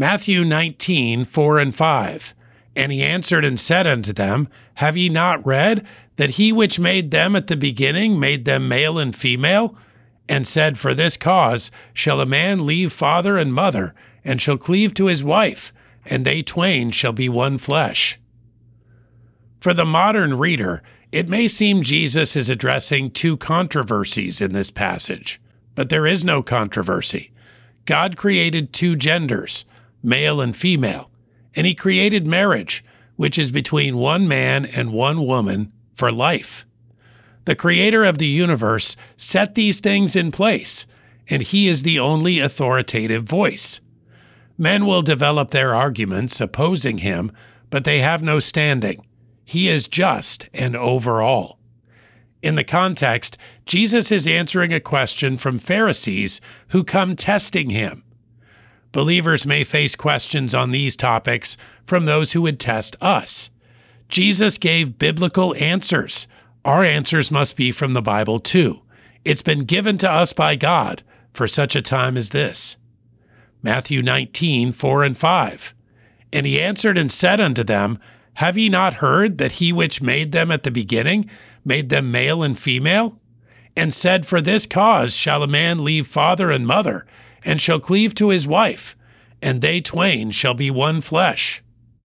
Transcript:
Matthew 19, 4 and 5. And he answered and said unto them, Have ye not read that he which made them at the beginning made them male and female? And said, For this cause shall a man leave father and mother, and shall cleave to his wife, and they twain shall be one flesh. For the modern reader, it may seem Jesus is addressing two controversies in this passage, but there is no controversy. God created two genders, male and female, and he created marriage, which is between one man and one woman for life. The creator of the universe set these things in place, and he is the only authoritative voice. Men will develop their arguments opposing him, but they have no standing. He is just and over all. In the context, Jesus is answering a question from Pharisees who come testing him. Believers may face questions on these topics from those who would test us. Jesus gave biblical answers. Our answers must be from the Bible too. It's been given to us by God for such a time as this. Matthew 19, 4 and 5. And he answered and said unto them, have ye not heard that he which made them at the beginning made them male and female? And said, For this cause shall a man leave father and mother, and shall cleave to his wife, and they twain shall be one flesh.